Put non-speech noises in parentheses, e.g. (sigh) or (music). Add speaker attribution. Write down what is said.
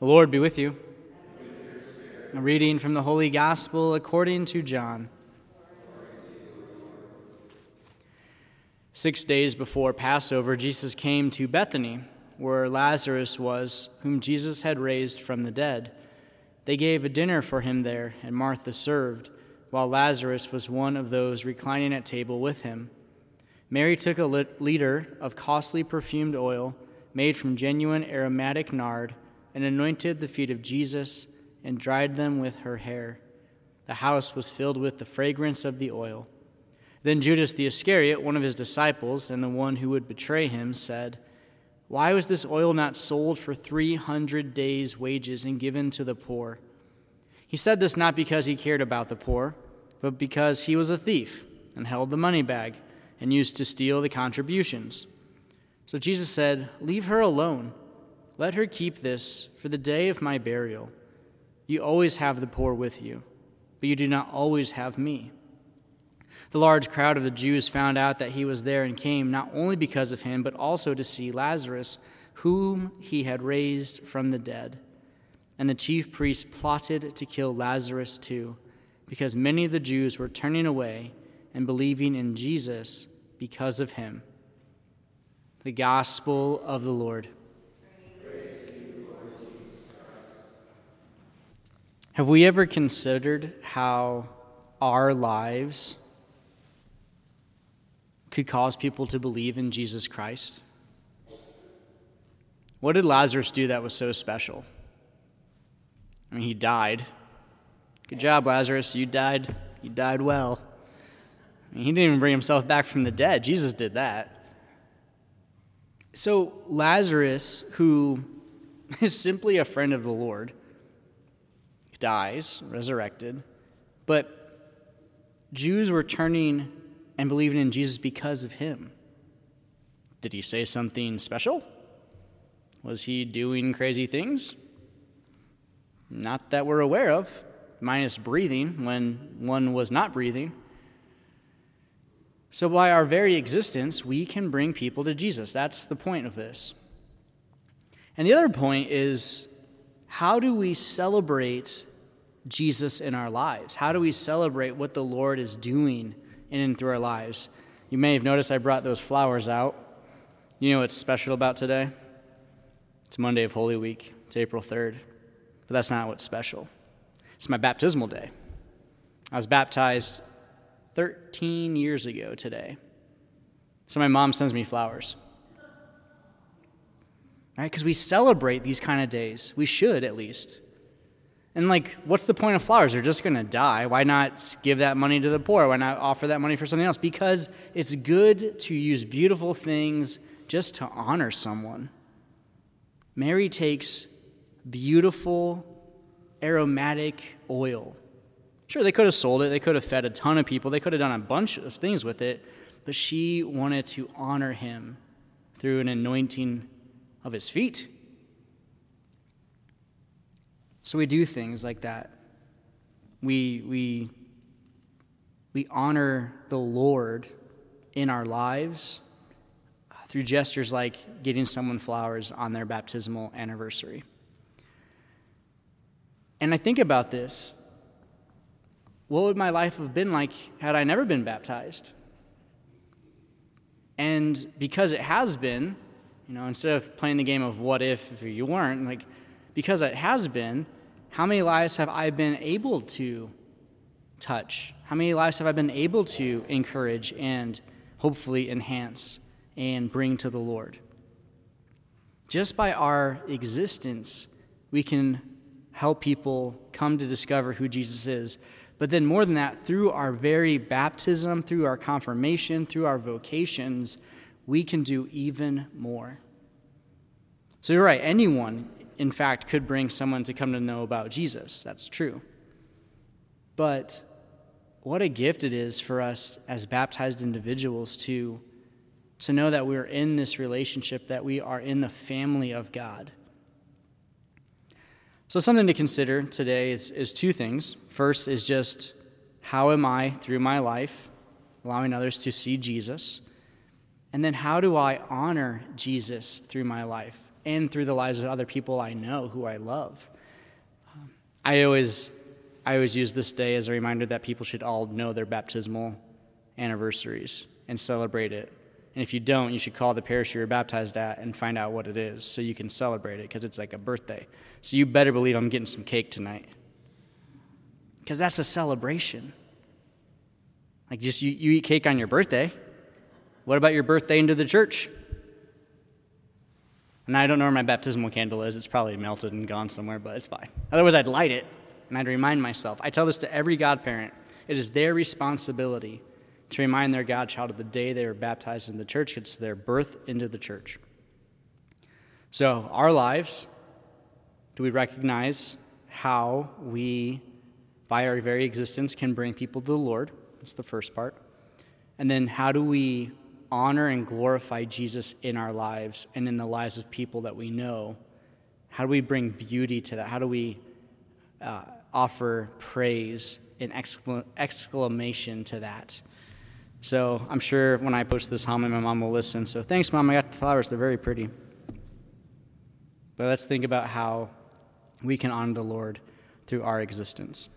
Speaker 1: The Lord be with you. A reading from the Holy Gospel according to John. Six days before Passover, Jesus came to Bethany, where Lazarus was, whom Jesus had raised from the dead. They gave a dinner for him there, and Martha served, while Lazarus was one of those reclining at table with him. Mary took a liter of costly perfumed oil made from genuine aromatic nard and anointed the feet of Jesus and dried them with her hair. The house was filled with the fragrance of the oil. Then Judas the Iscariot, one of his disciples and the one who would betray him, said, Why was this oil not sold for 300 days' wages and given to the poor? He said this not because he cared about the poor, but because he was a thief and held the money bag and used to steal the contributions. So Jesus said, Leave her alone. Let her keep this for the day of my burial. You always have the poor with you, but you do not always have me. The large crowd of the Jews found out that he was there and came not only because of him, but also to see Lazarus, whom he had raised from the dead. And the chief priests plotted to kill Lazarus too, because many of the Jews were turning away and believing in Jesus because of him. The Gospel of the Lord. Have we ever considered how our lives could cause people to believe in Jesus Christ? What did Lazarus do that was so special? I mean, he died. Good job, Lazarus. You died. You died well. I mean, he didn't even bring himself back from the dead. Jesus did that. So, Lazarus, who (laughs) is simply a friend of the Lord, dies, resurrected, but Jews were turning and believing in Jesus because of him. Did he say something special? Was he doing crazy things? Not that we're aware of, minus breathing when one was not breathing. So, by our very existence, we can bring people to Jesus. That's the point of this. And the other point is how do we celebrate Jesus in our lives? How do we celebrate what the Lord is doing in and through our lives? You may have noticed I brought those flowers out. You know what's special about today? It's Monday of Holy Week, it's April 3rd. But that's not what's special. It's my baptismal day. I was baptized 13 years ago today. So my mom sends me flowers. Right? Because we celebrate these kind of days. We should, at least. And, like, what's the point of flowers? They're just going to die. Why not give that money to the poor? Why not offer that money for something else? Because it's good to use beautiful things just to honor someone. Mary takes beautiful, aromatic oil Sure, they could have sold it, they could have fed a ton of people, they could have done a bunch of things with it, but she wanted to honor him through an anointing of his feet. So we do things like that. We, we, we honor the Lord in our lives uh, through gestures like getting someone flowers on their baptismal anniversary. And I think about this what would my life have been like had I never been baptized? And because it has been, you know, instead of playing the game of what if if you weren't, like, because it has been, how many lives have I been able to touch? How many lives have I been able to encourage and hopefully enhance and bring to the Lord? Just by our existence, we can help people come to discover who Jesus is. But then, more than that, through our very baptism, through our confirmation, through our vocations, we can do even more. So, you're right, anyone, in fact, could bring someone to come to know about Jesus. That's true. But what a gift it is for us as baptized individuals to, to know that we're in this relationship, that we are in the family of God. So, something to consider today is, is two things. First is just how am I, through my life, allowing others to see Jesus? And then how do I honor Jesus through my life? And through the lives of other people I know who I love. I always, I always use this day as a reminder that people should all know their baptismal anniversaries and celebrate it. And if you don't, you should call the parish you were baptized at and find out what it is so you can celebrate it because it's like a birthday. So you better believe I'm getting some cake tonight because that's a celebration. Like, just you, you eat cake on your birthday. What about your birthday into the church? And I don't know where my baptismal candle is. It's probably melted and gone somewhere, but it's fine. Otherwise, I'd light it and I'd remind myself. I tell this to every godparent. It is their responsibility to remind their godchild of the day they were baptized in the church. It's their birth into the church. So, our lives, do we recognize how we, by our very existence, can bring people to the Lord? That's the first part. And then, how do we honor and glorify Jesus in our lives and in the lives of people that we know? How do we bring beauty to that? How do we uh, offer praise and exclam- exclamation to that? So I'm sure when I post this homily, my mom will listen. So thanks, mom. I got the flowers. They're very pretty. But let's think about how we can honor the Lord through our existence.